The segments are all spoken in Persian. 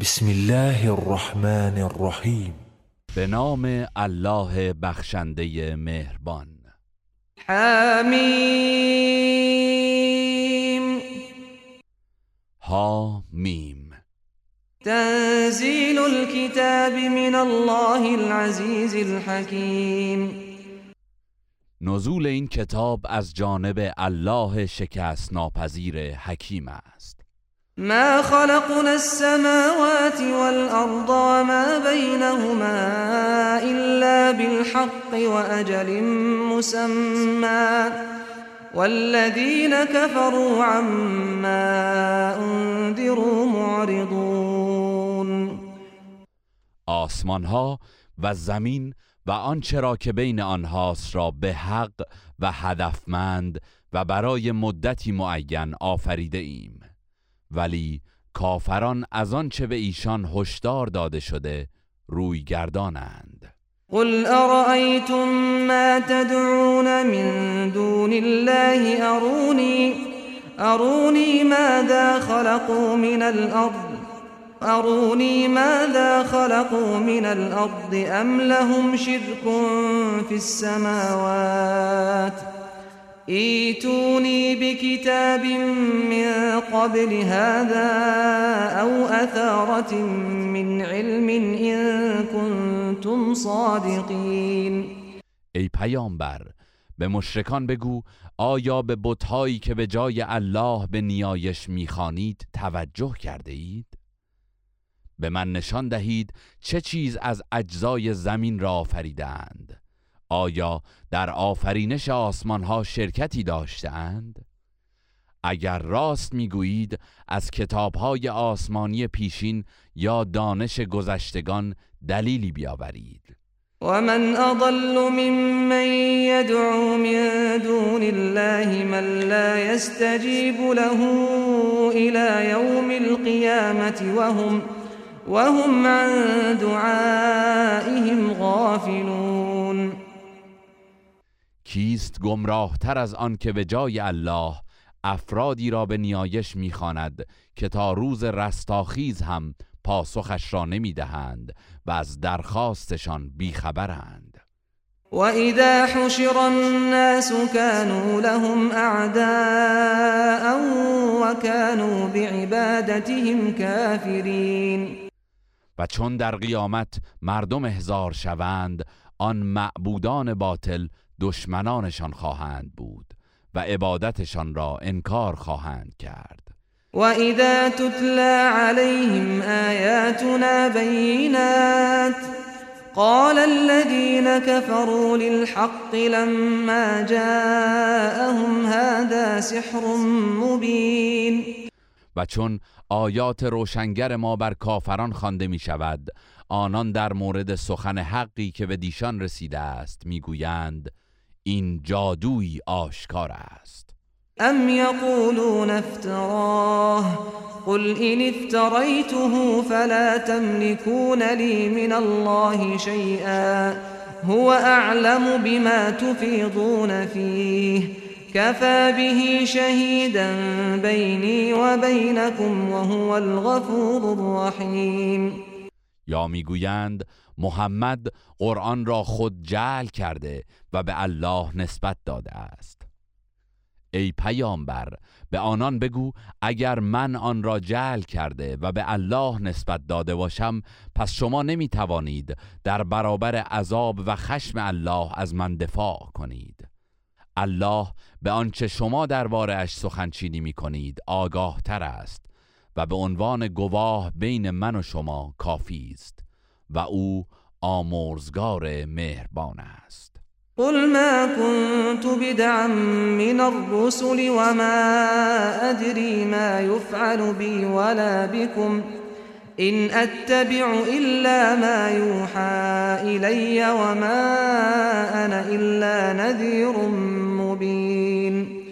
بسم الله الرحمن الرحیم به نام الله بخشنده مهربان. حمیم. ها میم تنزیل الكتاب من الله العزیز الحکیم. نزول این کتاب از جانب الله شکست ناپذیر حکیم است. ما خلقنا السماوات والأرض وما بينهما إلا بالحق وأجل مسمى. والذين كفروا عما انذروا معرضون. آسمان ها و زمین و آنچه را که بین آنهاست را به حق و هدفمند و برای مدتی معین آفریده ایم. ولی کافران از آنچه به ایشان هشدار داده شده روی گردانند. قل أرأيتم ما تدعون من دون الله أروني أروني ماذا خلقوا من الأرض أروني ماذا خلقوا من الأرض أم لهم شرك في السماوات؟ ایتونی بكتاب من قبل هذا او اثارت من علم ان كنتم صادقین ای پیامبر به مشرکان بگو آیا به بتهایی که به جای الله به نیایش می‌خوانید توجه کرده اید؟ به من نشان دهید چه چیز از اجزای زمین را آفریدند آیا در آفرینش آسمان ها شرکتی داشتند؟ اگر راست می‌گویید از کتاب های آسمانی پیشین یا دانش گذشتگان دلیلی بیاورید ومن اضل ممن يدعو من دون الله من لا يستجيب له الى يوم القيامه وهم وهم عن دعائهم غافلون کیست گمراهتر از آن که به جای الله افرادی را به نیایش می‌خواند که تا روز رستاخیز هم پاسخش را نمی‌دهند و از درخواستشان بیخبرند. وإذا حشر الناس كانوا لهم أعداء وكانوا بعبادتهم كافرين و چون در قیامت مردم احضار شوند آن معبودان باطل دشمنانشان خواهند بود و عبادتشان را انکار خواهند کرد. وإذا تتلى عليهم آياتنا بينات قال الذين كفروا للحق لما جاءهم هذا سحر مبين و چون آیات روشنگر ما بر کافران خوانده می شود آنان در مورد سخن حقی که به دیشان رسیده است می‌گویند این جادویی آشکار است. أم یقولون افتراه؟ قل إن افتريته فلا تملكون لي من الله شيئا. هو أعلم بما تفيضون فيه. كفى به شهيدا بيني وبينكم وهو الغفور الرحيم. یا می‌گویند محمد قرآن را خود جعل کرده و به الله نسبت داده است. ای پیامبر به آنان بگو اگر من آن را جعل کرده و به الله نسبت داده باشم پس شما نمی توانید در برابر عذاب و خشم الله از من دفاع کنید. الله به آنچه شما درباره اش سخنچینی می کنید آگاه تر است. و به عنوان گواه بین من و شما کافی است و او آمرزگار مهربان است. قل ما كنت بدعا من الرسل وما أدري ما يفعل بي ولا بكم إن أتبع إلا ما يوحى إلي وما أنا إلا نذير مبين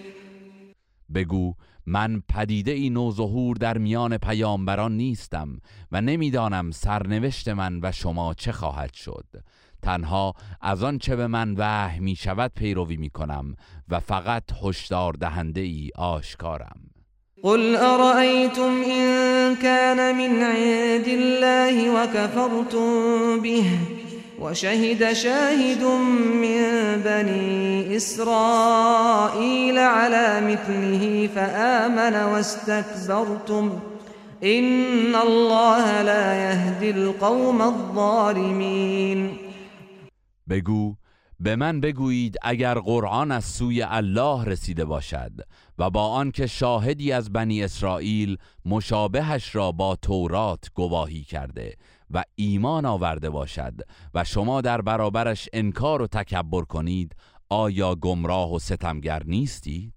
بگو من پدیده ای نوظهور در میان پیامبران نیستم و نمی‌دانم سرنوشت من و شما چه خواهد شد. تنها از آن چه به من وحی می شود پیروی می کنم و فقط هشدار دهنده ای آشکارم. قل أرأيتم إن كان من عند الله وكفرتم به. وشهد شاهد من بني إسرائيل على مثله فآمن واستكبرتم. إن الله لا يهدي القوم الظالمين. بگو به من بگویید اگر قرآن از سوی الله رسیده باشد و با آنکه شاهدی از بنی اسرائیل مشابهش را با تورات گواهی کرده و ایمان آورده باشد و شما در برابرش انکار و تکبر کنید آیا گمراه و ستمگر نیستید؟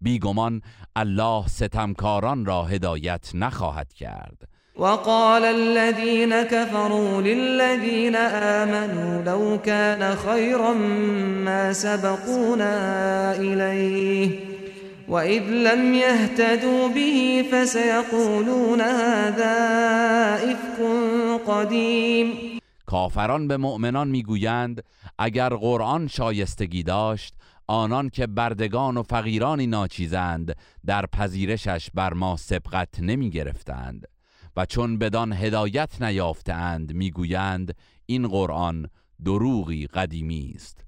بیگمان الله ستمکاران را هدایت نخواهد کرد وقال الذين كفروا للذين آمنوا لو كان خيرا ما سبقونا إليه وإذ لم يهتدوا به فسيقولون هذا إفك قديم. کافران به مؤمنان می‌گویند اگر قرآن شایستگی داشت آنان که بردگان و فقیرانی ناچیزند در پذیرشش بر ما سبقت نمی گرفتند و چون بدان هدایت نیافتند می‌گویند این قرآن دروغی قدیمی است.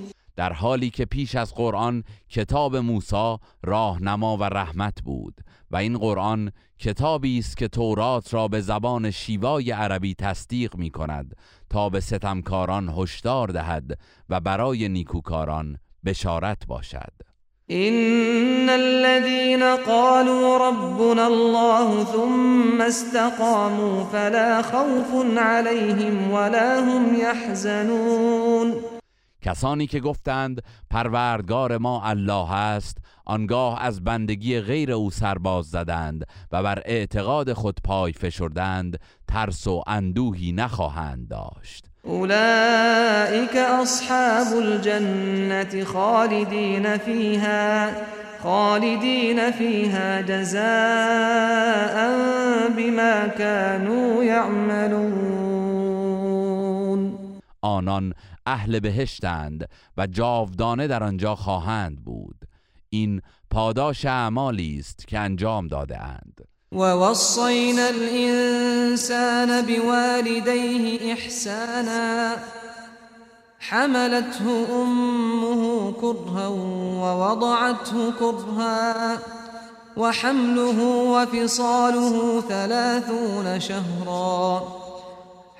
در حالی که پیش از قرآن کتاب موسی راهنما و رحمت بود و این قرآن کتابی است که تورات را به زبان شیوای عربی تصدیق می کند تا به ستمکاران هشدار دهد و برای نیکوکاران بشارت باشد. ان الذين قالوا ربنا الله ثم استقاموا فلا خوف عليهم ولا هم يحزنون. کسانی که گفتند پروردگار ما الله است. آنگاه از بندگی غیر او سرباز زدند و بر اعتقاد خود پای فشردند ترس و اندوهی نخواهند داشت. اولئك اصحاب الجنة خالدین فيها خالدین فيها جزاء بما كانوا يعملون آنان اهل بهشتند و جاودانه در آنجا خواهند بود. این پاداش اعمالی است که انجام داده اند. و وصینا الانسان بوالديه احسانا. حملته امه كرها ووضعته كرها وحمله وفصاله ثلاثون شهرا.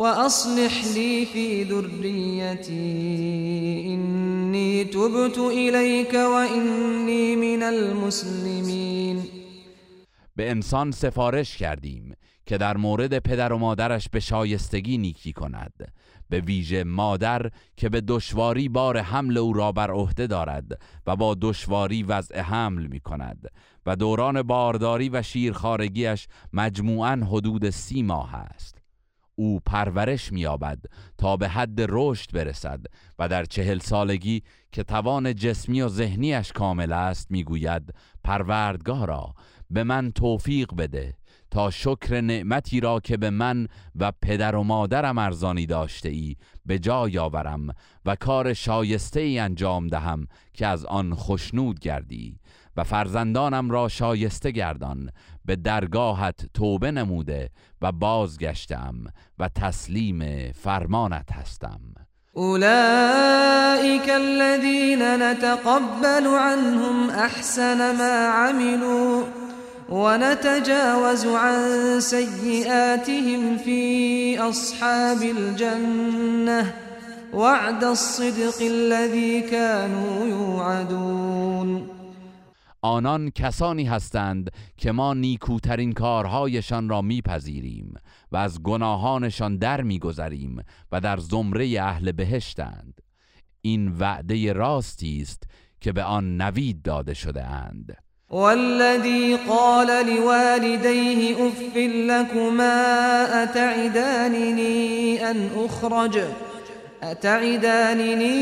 وأصلح لي في ذريتي إني تبت إليك وإني من المسلمين. به انسان سفارش کردیم که در مورد پدر و مادرش به شایستگی نیکی کند به ویژه مادر که به دشواری بار حمل او را بر عهده دارد و با دشواری وضع حمل می کند و دوران بارداری و شیرخارگیش مجموعاً حدود سی ماه است. او پرورش مییابد تا به حد رشد برسد و در چهل سالگی که توان جسمی و ذهنیش کامل است می‌گوید پروردگارا به من توفیق بده تا شکر نعمتی را که به من و پدر و مادرم ارزانی داشته ای به جای آورم و کار شایسته ای انجام دهم که از آن خشنود گردی و فرزندانم را شایسته گردان به درگاهت توبه نموده و بازگشتم و تسلیم فرمانت هستم. اولئك الذين نتقبل عنهم احسن ما عملوا ونتجاوز عن سيئاتهم في اصحاب الجنه وعد الصدق الذي كانوا يوعدون آنان کسانی هستند که ما نیکوترین کارهایشان را میپذیریم و از گناهانشان در میگذریم و در زمره اهل بهشتند. این وعده راستی است که به آن نوید داده شده اند. والذي قال لوالديه اف لكما اتعدانني ان اخرج؟ أتعدانني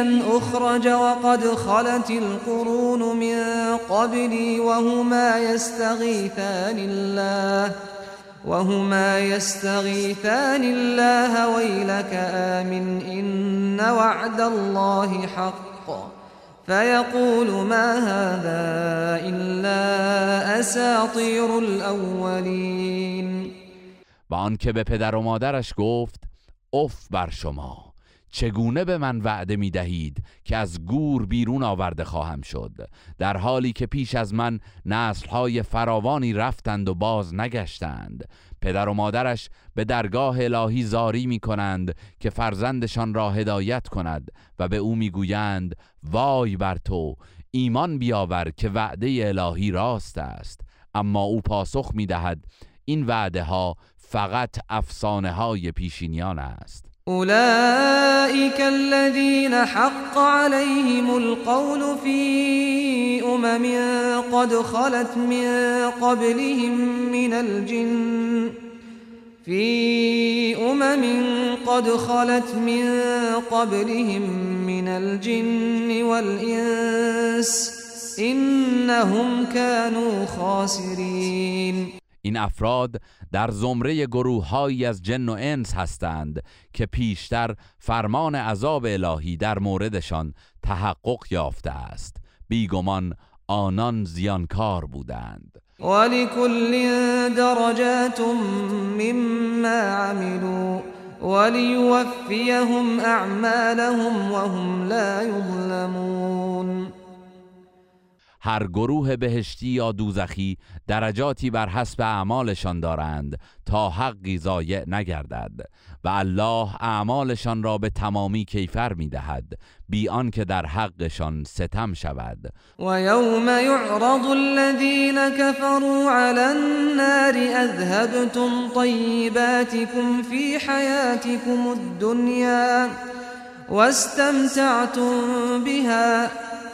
أن أخرج وقد خلت القرون من قبلي وهما يستغيثان الله وهما يستغيثان الله ويلك آمن إن وعد الله حق فيقول ما هذا إلا أساطير الأولين و آنکه به پدر و مادرش گفت اف بر شما. چگونه به من وعده می دهید که از گور بیرون آورده خواهم شد؟ در حالی که پیش از من نسلهای فراوانی رفتند و باز نگشتند. پدر و مادرش به درگاه الهی زاری می کنند که فرزندشان را هدایت کند و به او می‌گویند وای بر تو ایمان بیاور که وعده الهی راست است. اما او پاسخ می دهد این وعده ها فقط افسانه های پیشینیان است. اولئك الذين حق عليهم القول في امم قد خلت من قبلهم من الجن. في امم قد خلت من قبلهم من الجن والانس. انهم كانوا خاسرين این افراد در زمره گروههایی از جن و انس هستند که پیشتر فرمان عذاب الهی در موردشان تحقق یافته است. بیگمان آنان زیانکار بودند. ولكل درجات مما عملوا وليوفيهم اعمالهم وهم لا يظلمون هر گروه بهشتی یا دوزخی درجاتی بر حسب اعمالشان دارند تا حقی ضایع نگردد و الله اعمالشان را به تمامی کیفر می‌دهد بی آنکه در حقشان ستم شود. و یوم یعرض الذین كفروا علی النار اذهبتم طیباتكم فی حیاتكم الدنیا واستمتعتم بها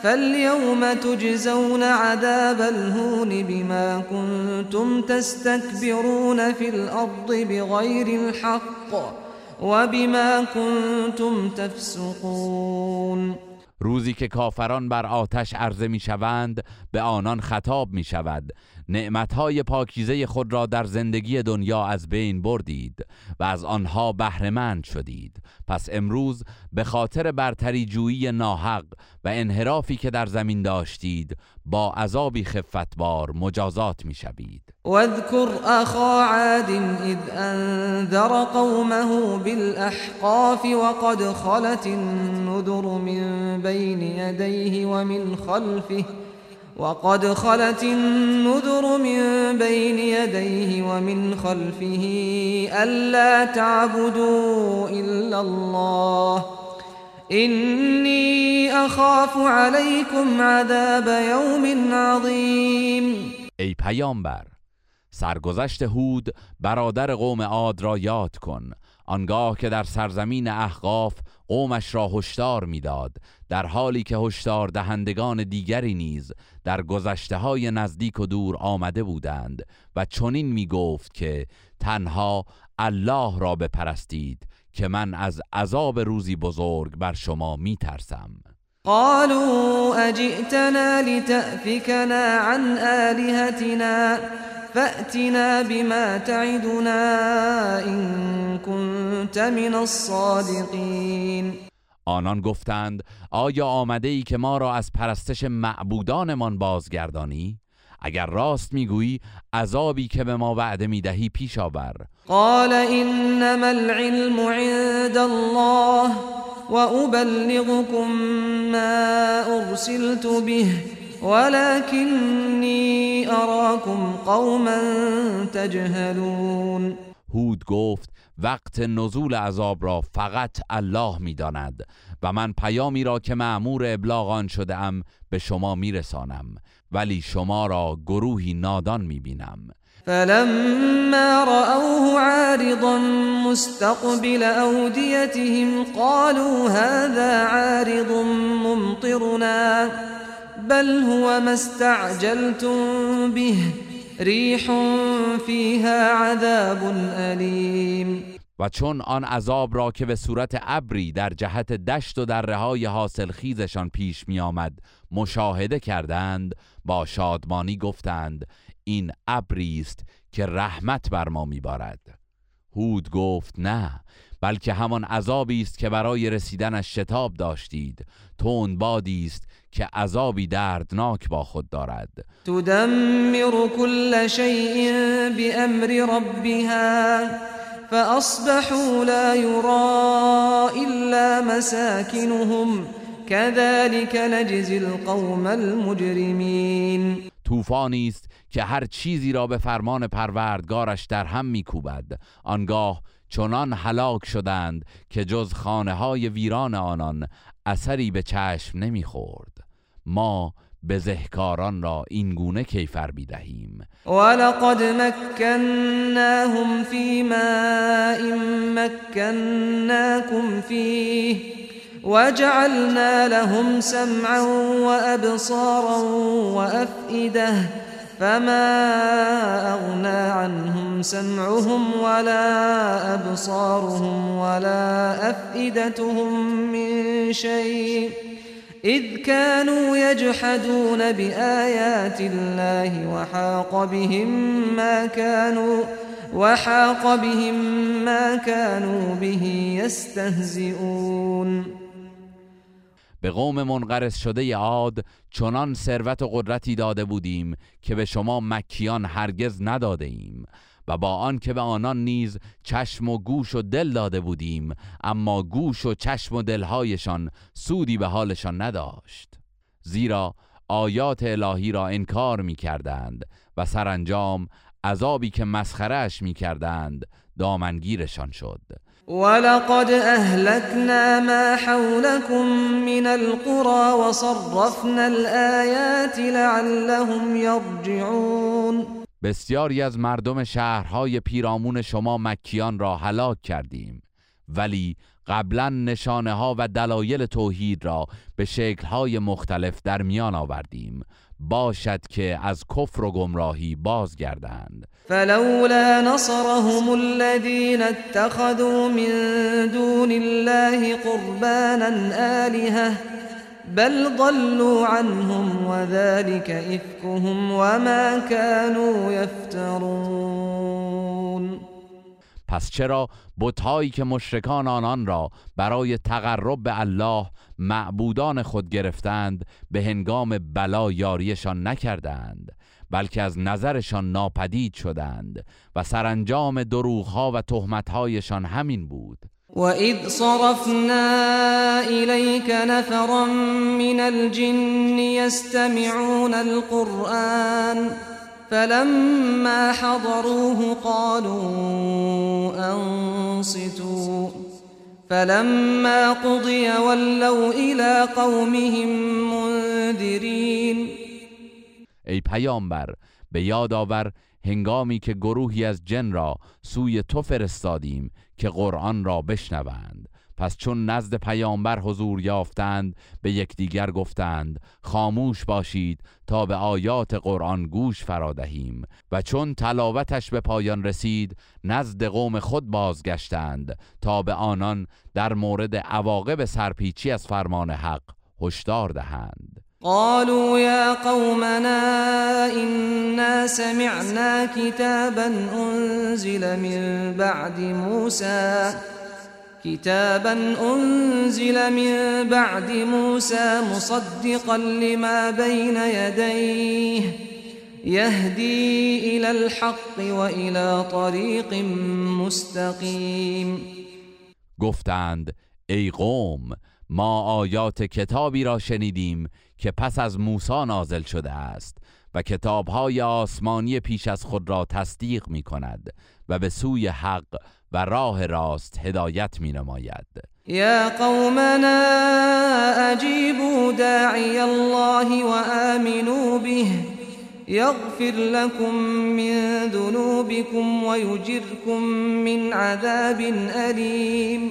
فاليوم تجزون عذاب الهون بما كنتم تستكبرون في الأرض بغير الحق وبما كنتم تفسقون روزی که کافران بر آتش عرضه می شوند به آنان خطاب می شود نعمتهای پاکیزه خود را در زندگی دنیا از بین بردید و از آنها بهرهمند شدید. پس امروز به خاطر برتری جویی ناحق و انحرافی که در زمین داشتید با عذابی خفتبار مجازات می شوید واذكر اخا عاد اذ انذر قومه بالاحقاف وقد خلت النذر من بين يديه ومن خلفه وقد خلت النذر من بين يديه ومن خلفه ألا تعبدوا إلا الله. إني أخاف عليكم عذاب يوم عظيم. ای پیامبر سرگذشت هود برادر قوم عاد را یاد کن آنگاه که در سرزمین احقاف قومش را هشدار می‌داد در حالی که هشدار دهندگان دیگری نیز در گذشته های نزدیک و دور آمده بودند و چنین می گفت که تنها الله را بپرستید که من از عذاب روزی بزرگ بر شما می ترسم قالوا اجئتنا لتأفكنا عن آلهتنا فأتنا بما تعدنا إن كنت من الصادقين. آنان گفتند آیا آمده ای که ما را از پرستش معبودانمان بازگردانی؟ اگر راست می‌گویی عذابی که به ما وعده می‌دهی پیش آور. قال انما العلم عند الله وابلغكم ما ارسلت به. ولكني اراكم قوما تجهلون. هود گفت وقت نزول عذاب را فقط الله می‌داند و من پیامی را که معمور ابلاغ آن شده ام به شما میرسانم ولی شما را گروهی نادان می‌بینم. فلما رأوه عارضا مستقبل أوديتهم قالوا هذا عارض ممطرنا. بل هو ما استعجلتم به. ريح فيها عذاب أليم. و چون آن عذاب را که به صورت ابری در جهت دشت و در رهای حاصل خیزشان پیش می آمد مشاهده کردند با شادمانی گفتند این ابری است که رحمت بر ما میبارد هود گفت نه بلکه همان عذابی است که برای رسیدنش شتاب داشتید. تون بادی است که عذابی دردناک با خود دارد. تدمر كل شيء بأمر ربها فأصبحوا لا يرى إلا مساكنهم كذلك نجزي القوم المجرمين طوفانی است که هر چیزی را به فرمان پروردگارش در هم میکوبد. آنگاه چنان هلاک شدند که جز خانه های ویران آنان اثری به چشم نمی‌خورد. ما بزهکاران را این گونه کیفر بیدهیم ولقد مكناهم في ماء مكناكم فيه وجعلنا لهم سمعا وأبصارا وأفئدة فما أغنى عنهم سمعهم ولا أبصارهم ولا أفئدتهم من شيء إذ كانوا يجحدون بآيات الله وحاق بهم ما كانوا وحاق بهم ما كانوا به يستهزئون به قوم منقرض شده عاد چنان ثروت و قدرتی داده بودیم که به شما مکیان هرگز نداده ایم و با آن که به آنان نیز چشم و گوش و دل داده بودیم اما گوش و چشم و دلهایشان سودی به حالشان نداشت. زیرا آیات الهی را انکار می کردند و سرانجام عذابی که مسخرش می کردند دامنگیرشان شد. ولقد أهلكنا ما حولكم من القرى وصرفنا الآيات لعلهم يرجعون. بسیاری از مردم شهرهای پیرامون شما مکیان را هلاک کردیم. ولی قبلا نشانه ها و دلایل توحید را به شکلهای مختلف در میان آوردیم. باشد که از کفر و گمراهی بازگردند. فلولا نصرهم الذين اتخذوا من دون الله قربانا آلهة بل ضلوا عنهم وذلك إفكهم وما كانوا يفترون. پس چرا بتهایی که مشرکان آنان را برای تقرب به الله معبودان خود گرفتند به هنگام بلا یاریشان نکردند بلکه از نظرشان ناپدید شدند و سرانجام دروغها و تهمتهایشان همین بود. وإذ صرفنا إليك نفرا من الجن يستمعون القرآن فلما حضروه قالوا أنصتوا. فلما قضي ولوا إلى قومهم منذرين. ای پیامبر به یاد آور هنگامی که گروهی از جن را سوی تو فرستادیم که قرآن را بشنوند. پس چون نزد پیامبر حضور یافتند به یکدیگر گفتند خاموش باشید تا به آیات قرآن گوش فرادهیم و چون تلاوتش به پایان رسید نزد قوم خود بازگشتند تا به آنان در مورد عواقب سرپیچی از فرمان حق هشدار دهند. قالوا يا قومنا إنا سمعنا كتابا أنزل من بعد موسى. كتابا أنزل من بعد موسى مصدقا لما بين يديه يهدي إلى الحق وإلى طريق مستقيم گفتند ای قوم ما آیات کتابی را شنیدیم که پس از موسی نازل شده است و کتابهای آسمانی پیش از خود را تصدیق می کند و به سوی حق و راه راست هدایت می نماید یا قومنا اجیبوا داعی الله و آمنوا به یغفر لكم من ذنوبكم و یجركم من عذاب علیم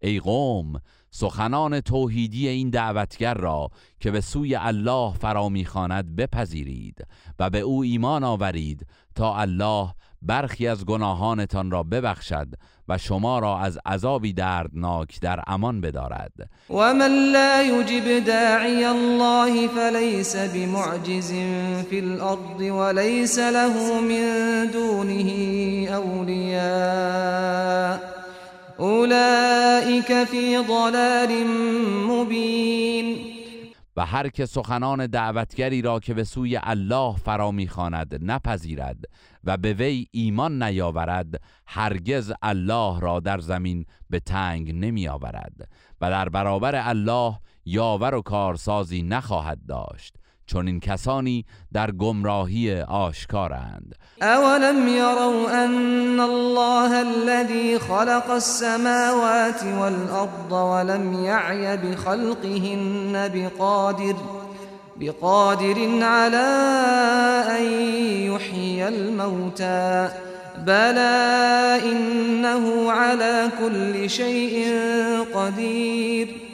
ای قوم سخنان توحیدی این دعوتگر را که به سوی الله فرا می‌خواند بپذیرید و به او ایمان آورید تا الله برخی از گناهانتان را ببخشد و شما را از عذابی دردناک در امان بدارد. و من لا یجب داعی الله فلیس بمعجز فی الارض وليس له من دونه اولیاء اولئك فی ضلال مبین و هر که سخنان دعوتگری را که به سوی الله فرا می‌خواند نپذیرد و به وی ایمان نیاورد هرگز الله را در زمین به تنگ نمی آورد و در برابر الله یاور و کارسازی نخواهد داشت. چون این کسانی در گمراهی آشکارند. اولم یروا ان الله الذي خلق السماوات والارض ولم يعي بخلقهن بقادر بقادر على ان يحيي الموتى بلى انه على كل شيء قدير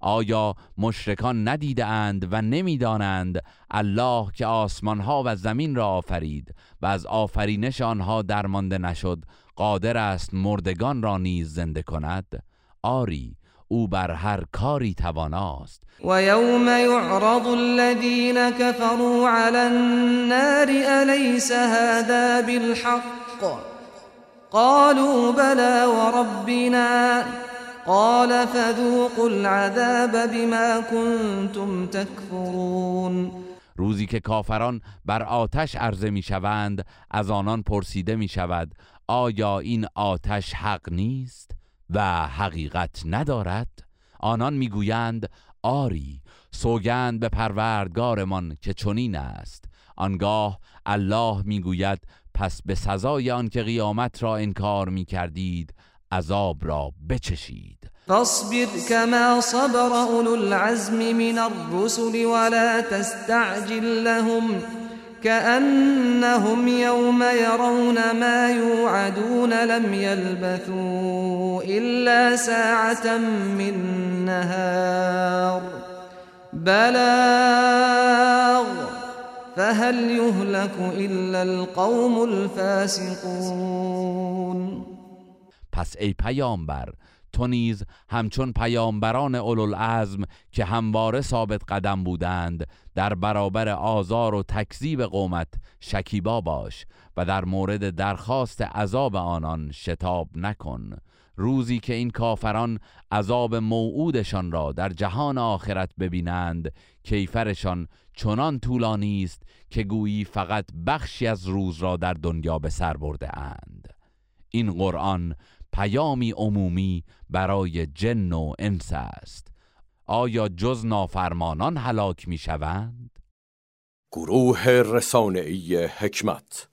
آیا مشرکان ندیده اند و نمی‌دانند الله که آسمان ها و زمین را آفرید و از آفرینش آنها درمانده نشد قادر است مردگان را نیز زنده کند؟ آری او بر هر کاری تواناست. و یوم یعرض الذین كفروا علی النار الیس هذا بالحق؟ قالوا بلى وربنا قال فذوقوا العذاب بما كنتم تكفرون. روزی که کافران بر آتش عرضه می شوند از آنان پرسیده می شود آیا این آتش حق نیست و حقیقت ندارد؟ آنان می‌گویند آری سوگند به پروردگارمان که چنین است. آنگاه الله می‌گوید پس به سزای آن که قیامت را انکار می کردید عذاب را بچشید. فاصبر كما صبر أولو العزم من الرسل ولا تستعجل لهم كأنهم يوم يرون ما يوعدون لم يلبثوا إلا ساعة من نهار. بلاغ فهل يهلك إلا القوم الفاسقون؟ پس ای پیامبر تو نیز همچون پیامبران اولوالعزم که همواره ثابت قدم بودند در برابر آزار و تکذیب قومت شکیبا باش و در مورد درخواست عذاب آنان شتاب نکن. روزی که این کافران عذاب موعودشان را در جهان آخرت ببینند کیفرشان چنان طولانی است که گویی فقط بخشی از روز را در دنیا به سر برده اند. این قرآن پیامی عمومی برای جن و انس است آیا جز نافرمانان هلاک می شوند؟ گروه رسانه‌ای حکمت